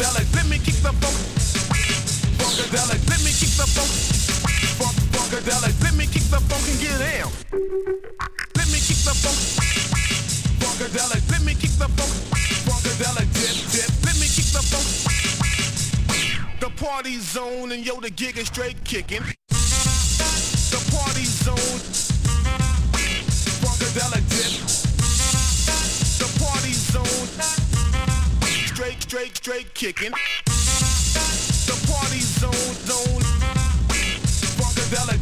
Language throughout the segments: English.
Funkadelic, let me kick the funk. Funkadelic, let me kick the funk. Funk, funkadelic, let me kick the funk and get down. Let me kick the funk. Funkadelic, let me kick the funk. Funkadelic, dip, dip, let me kick the funk. The party zone and yo, the gig is straight kicking. The party zone. Funkadelic dip. Straight, straight, kicking. The party zone, zone. Funkadelic.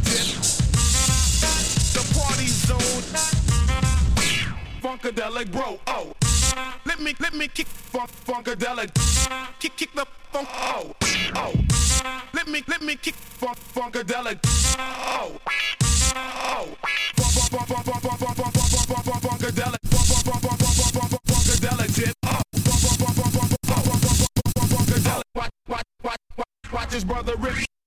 The party zone. Funkadelic bro, oh. Let me, let me kick funk, funkadelic. Kick, kick the funk, oh, oh. Let me, let me kick funk, funkadelic. Oh, oh. Funk, watch, his brother rip.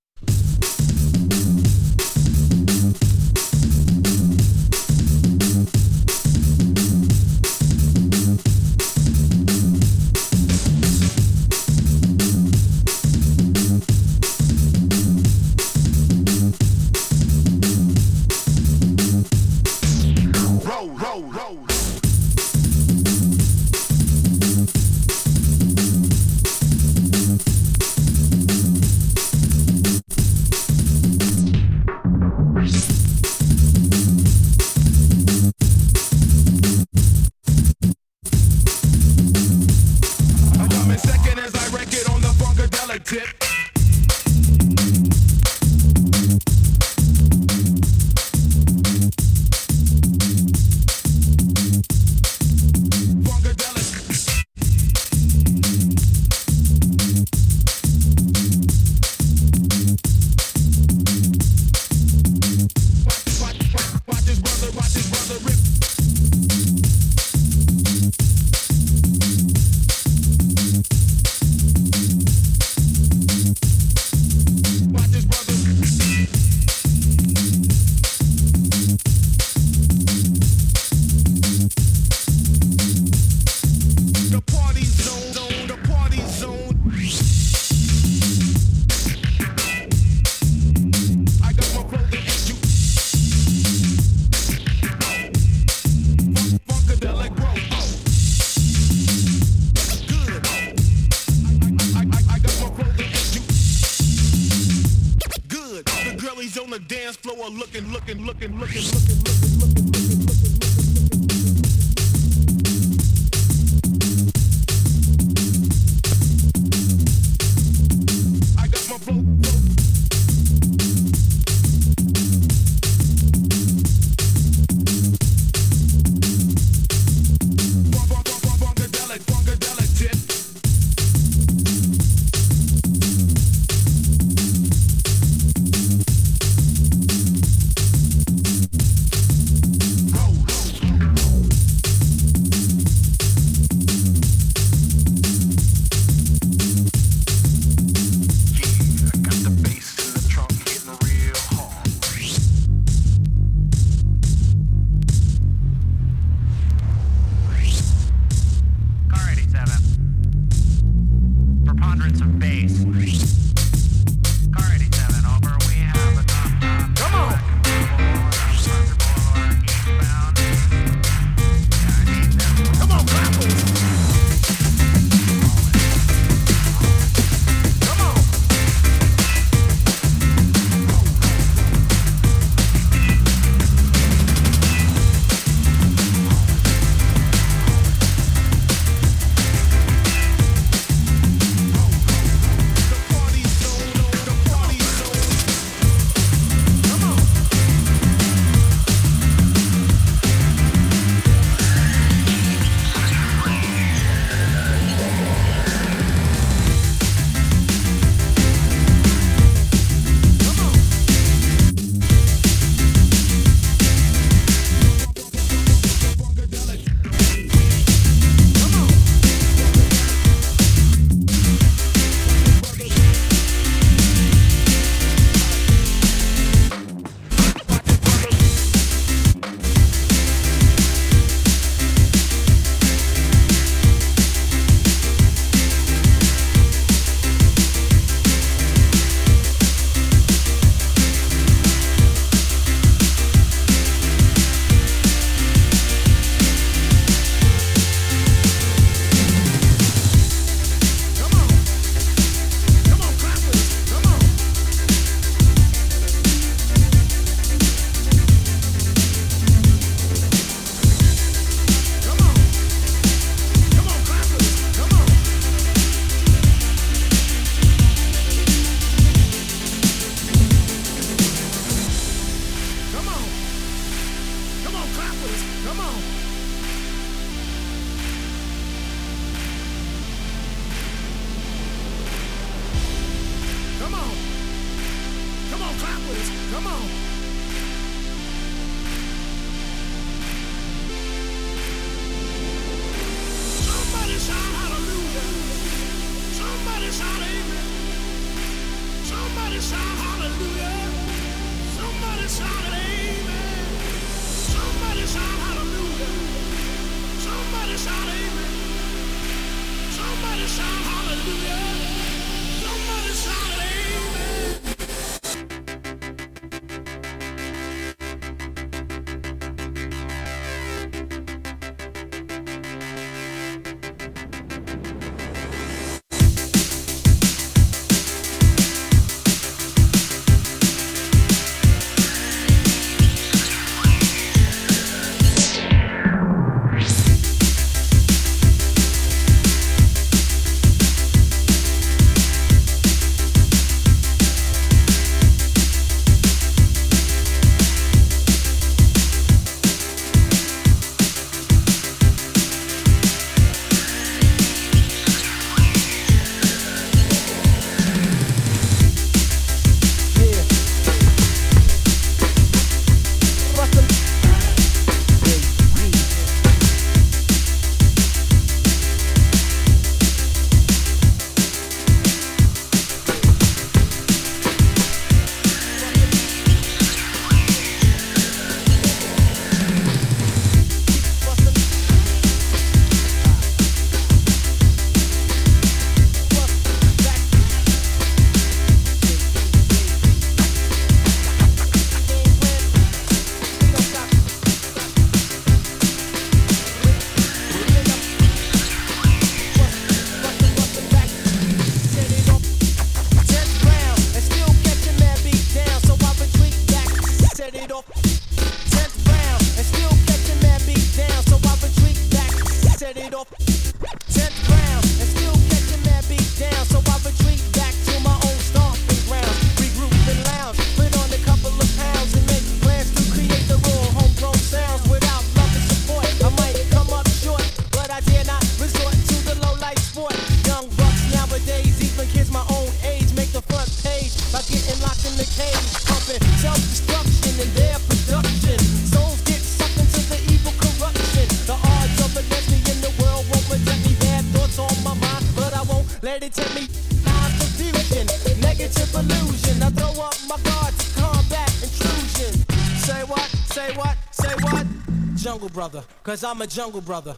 brother, cause I'm a jungle brother.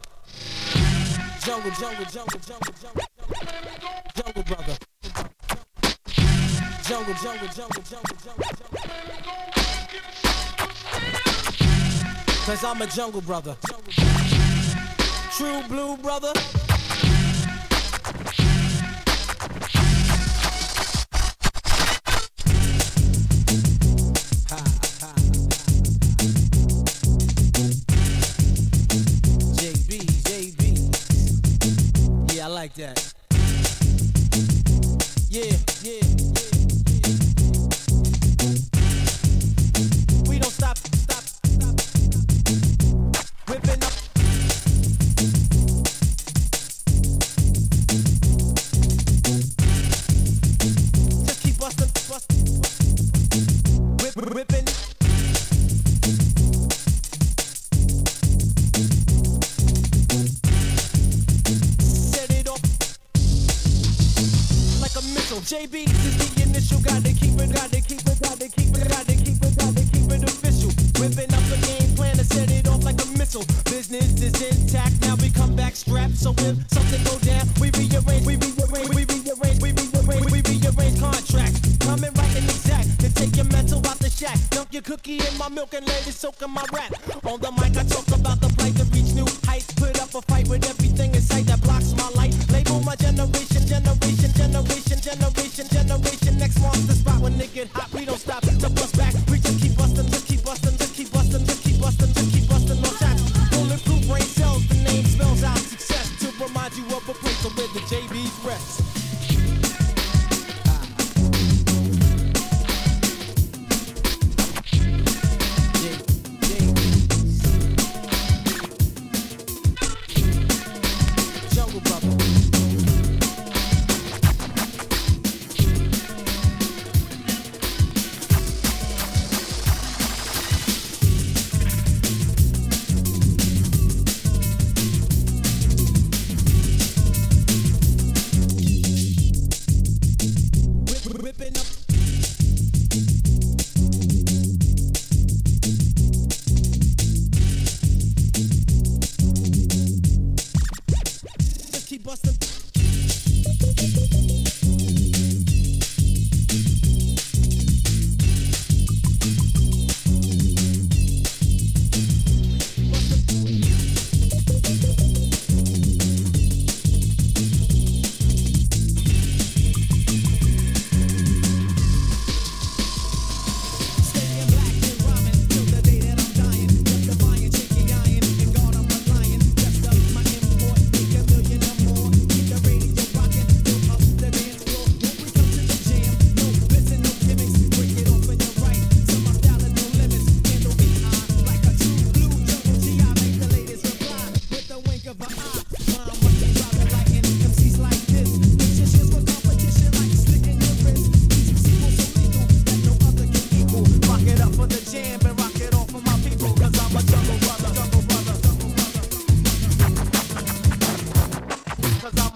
Jungle, jungle, jungle, jungle, jungle, jungle brother. Jungle, jungle, jungle, jungle, jungle, jungle. Cause I'm a jungle brother. True blue brother.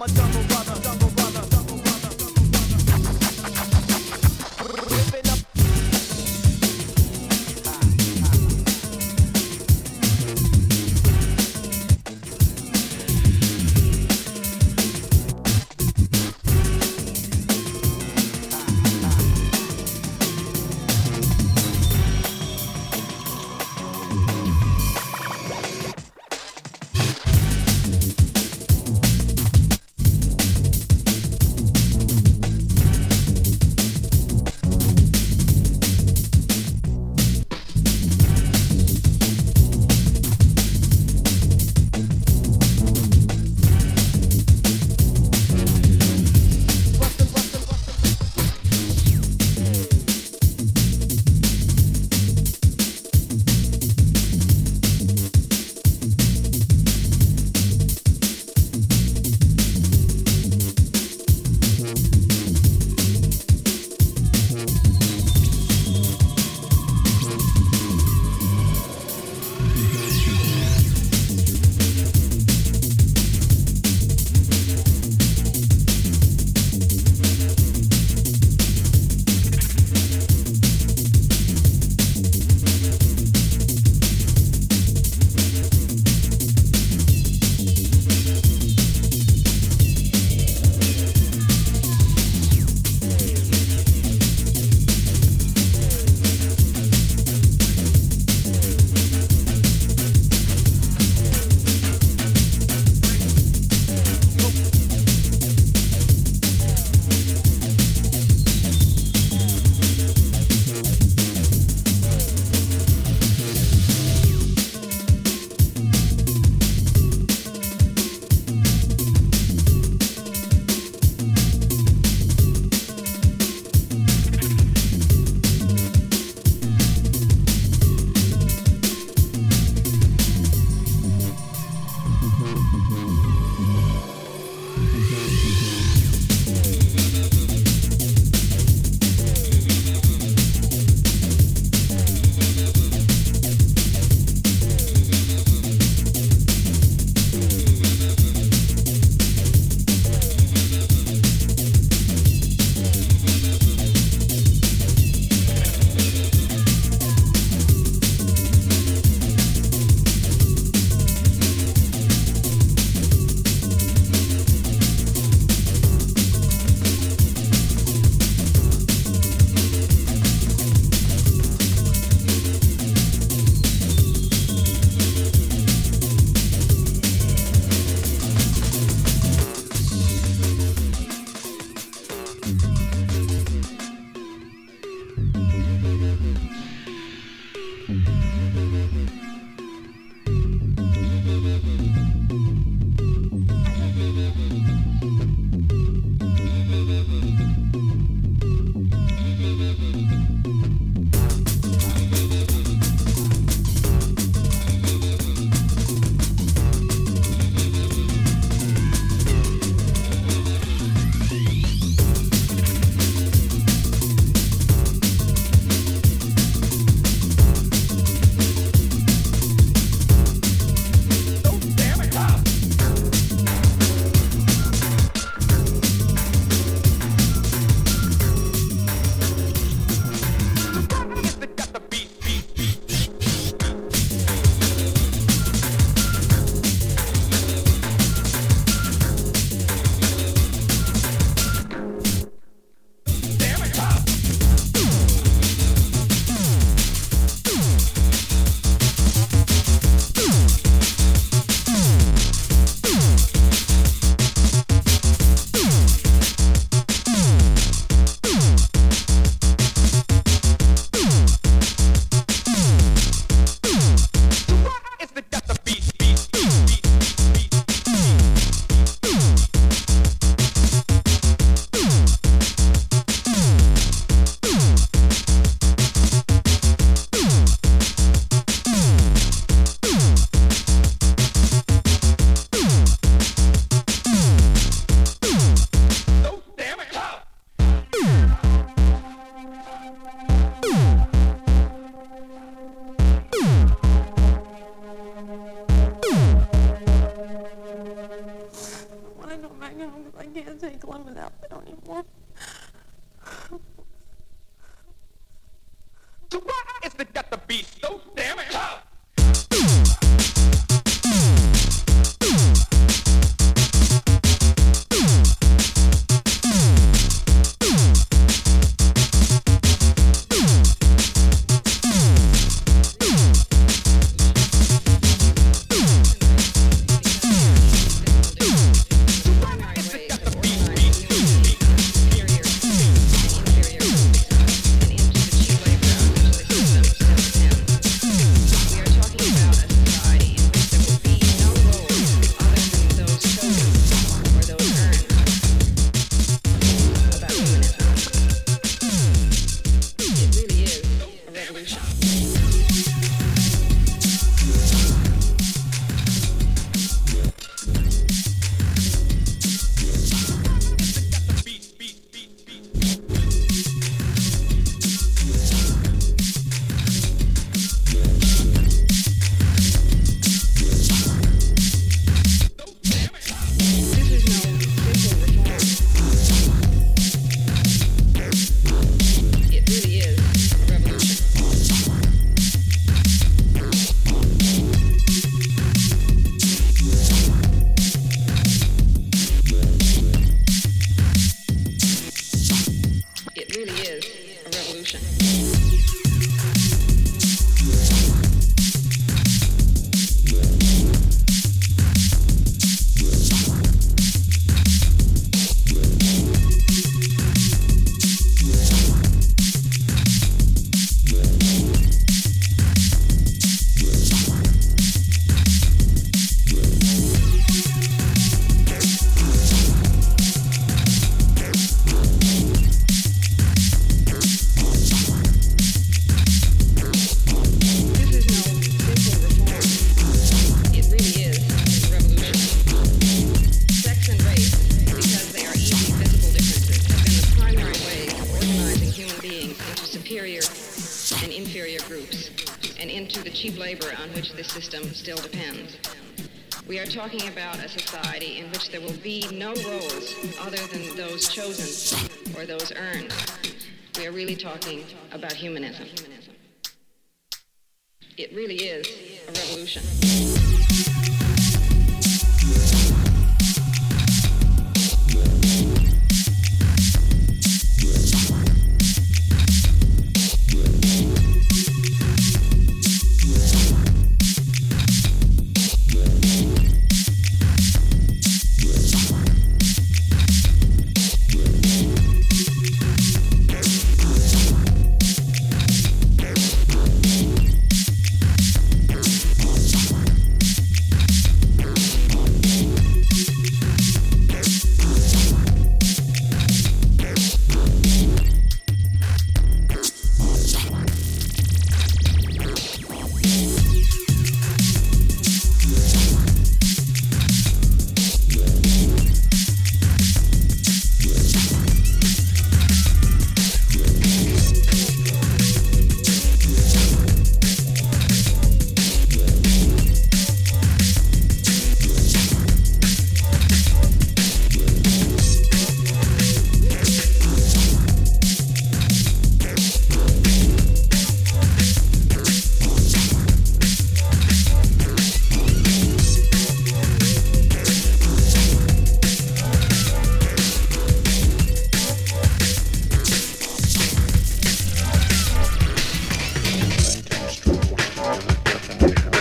my double brother, double brother. Really talking about humanism. It really is a revolution. Thank you.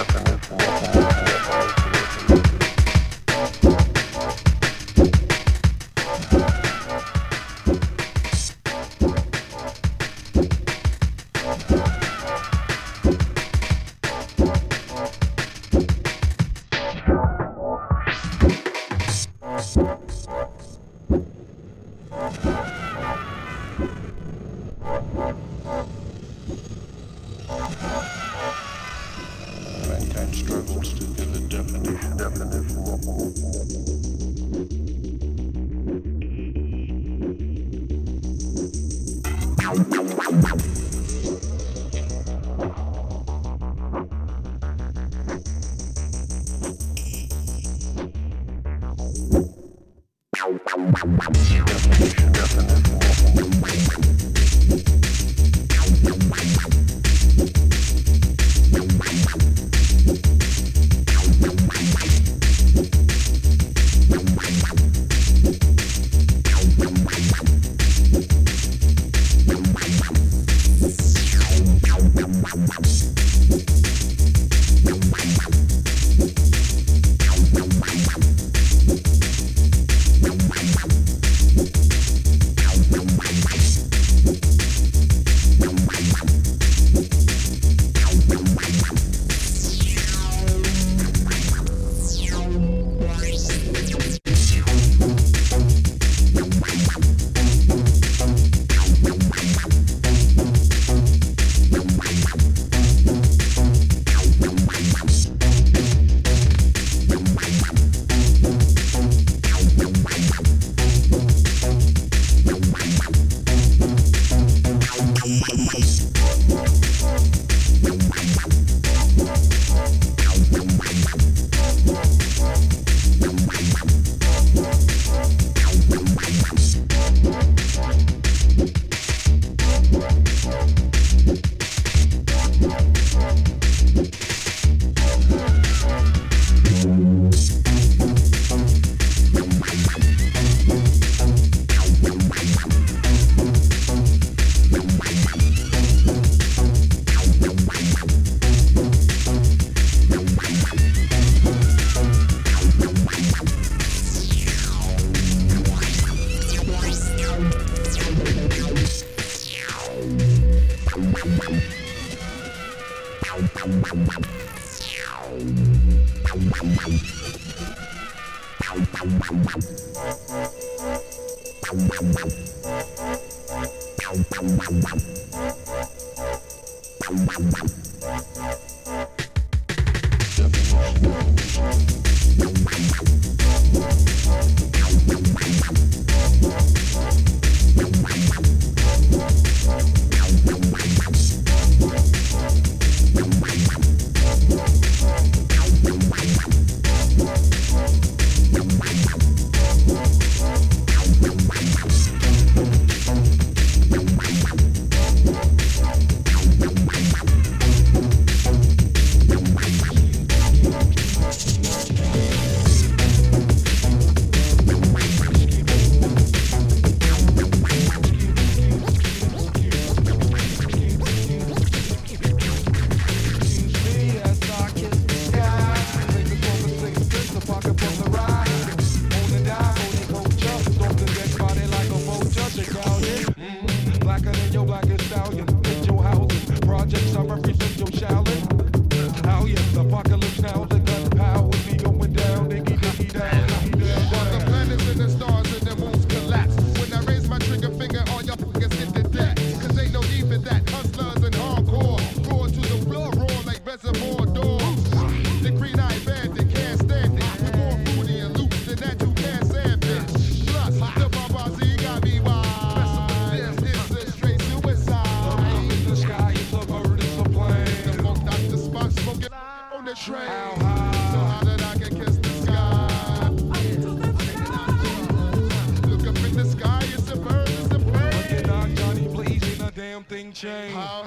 change.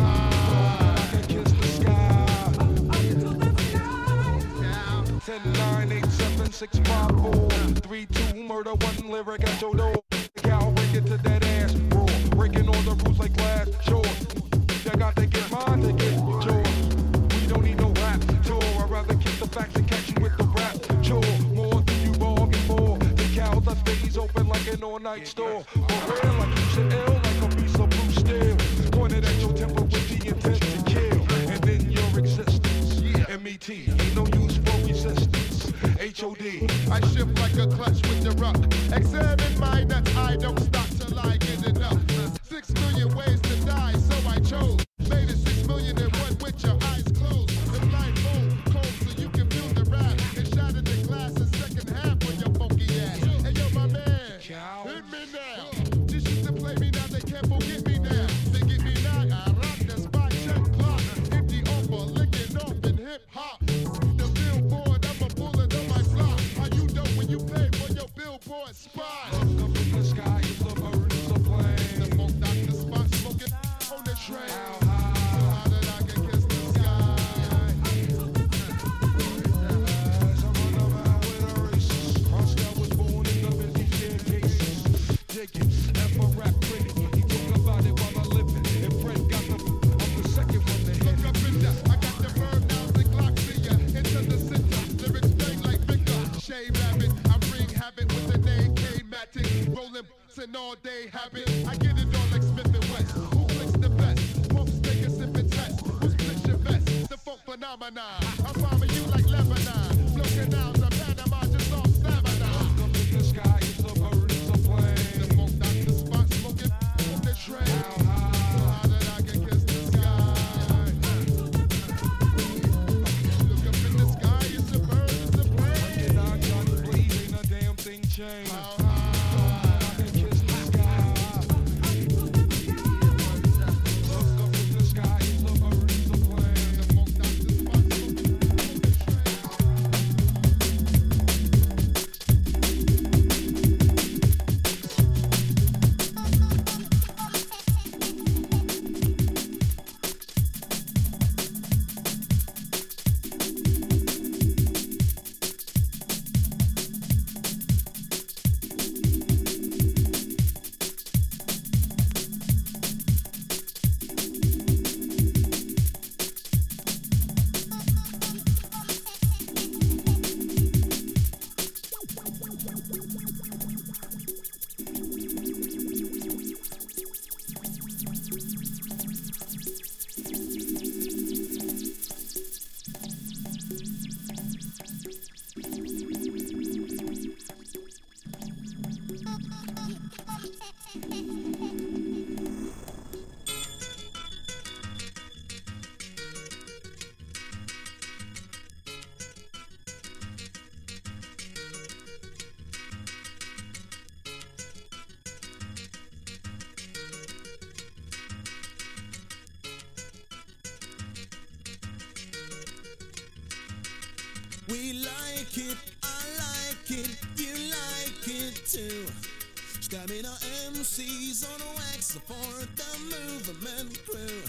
Stabbing our MCs on wax for the movement crew.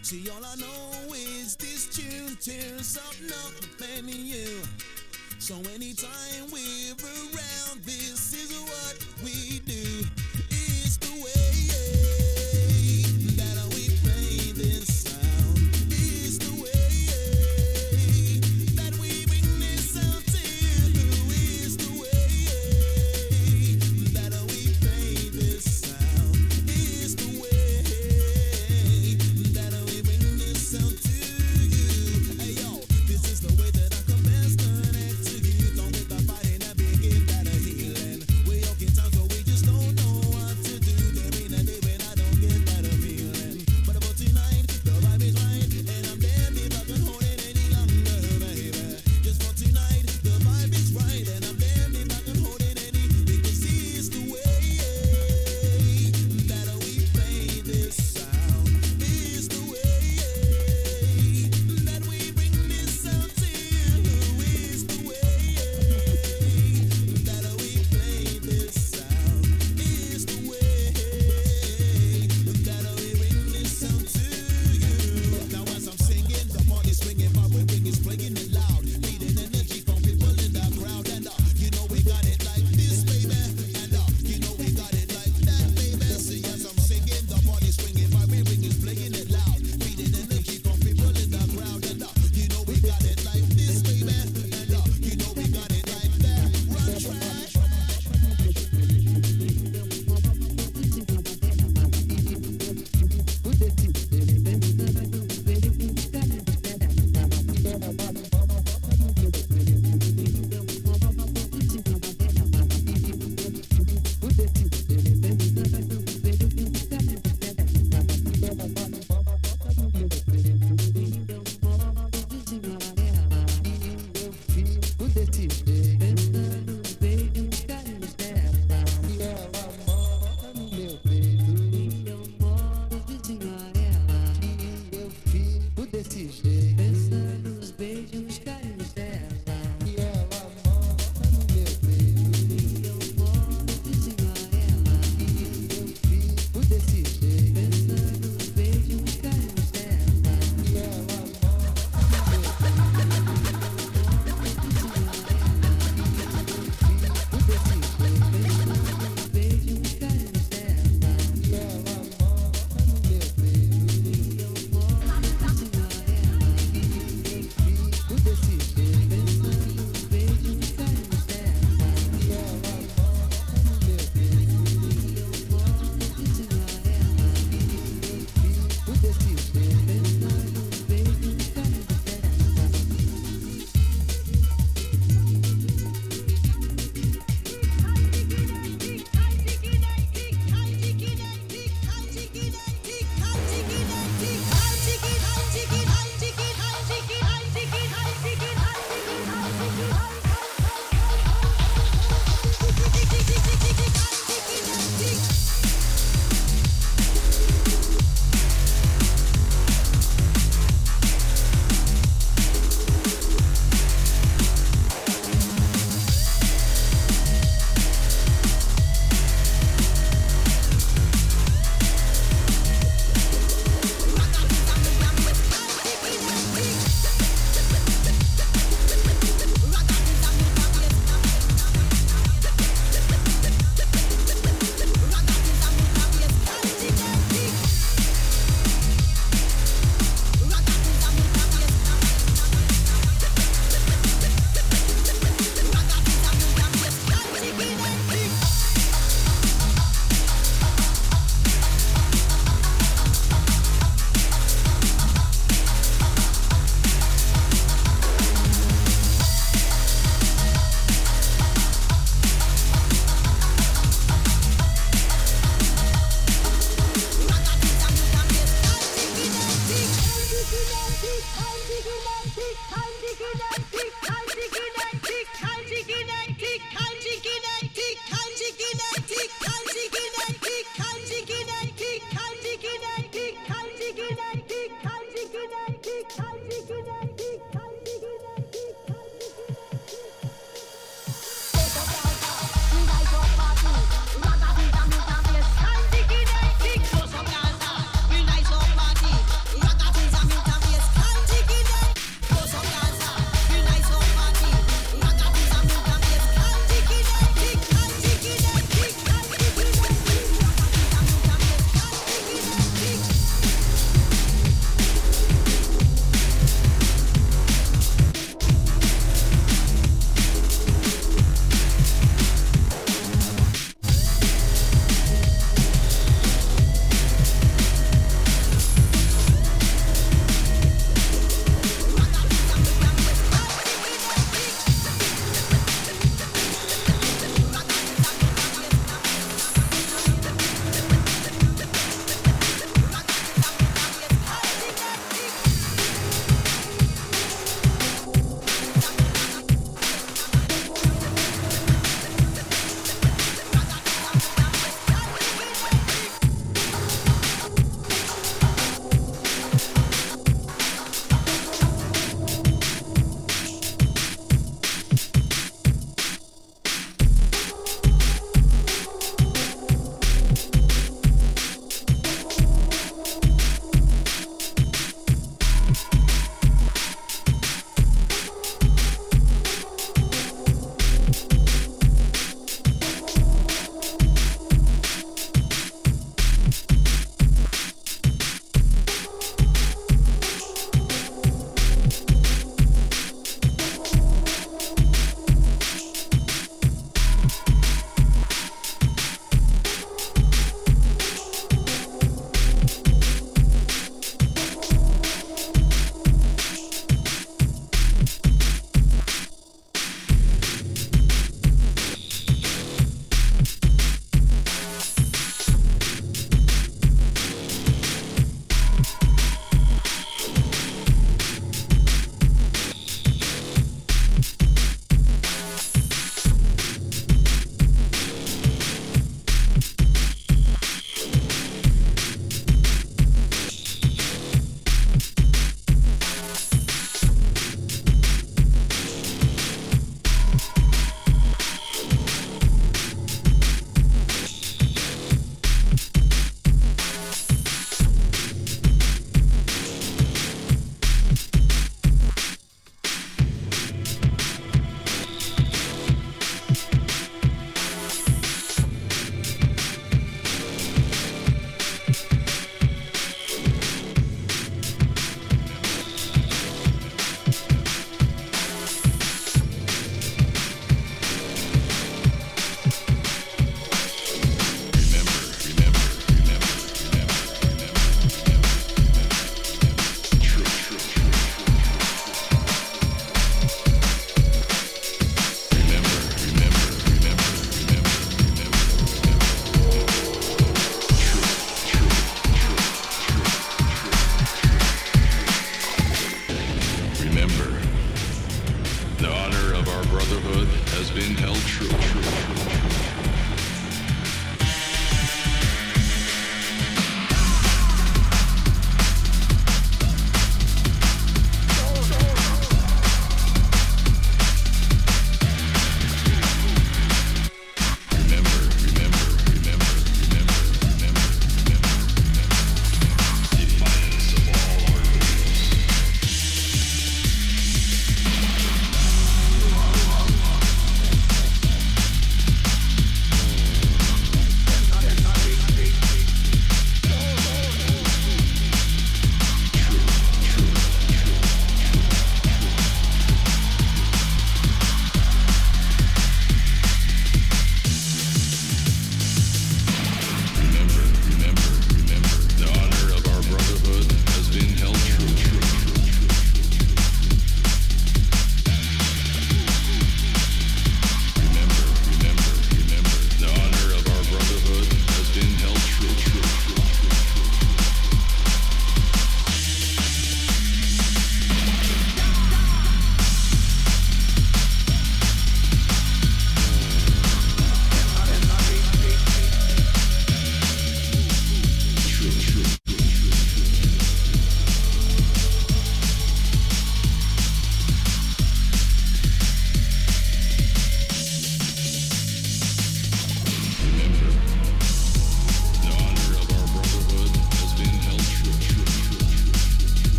See, all I know is this tune tears up nothing you. So anytime we.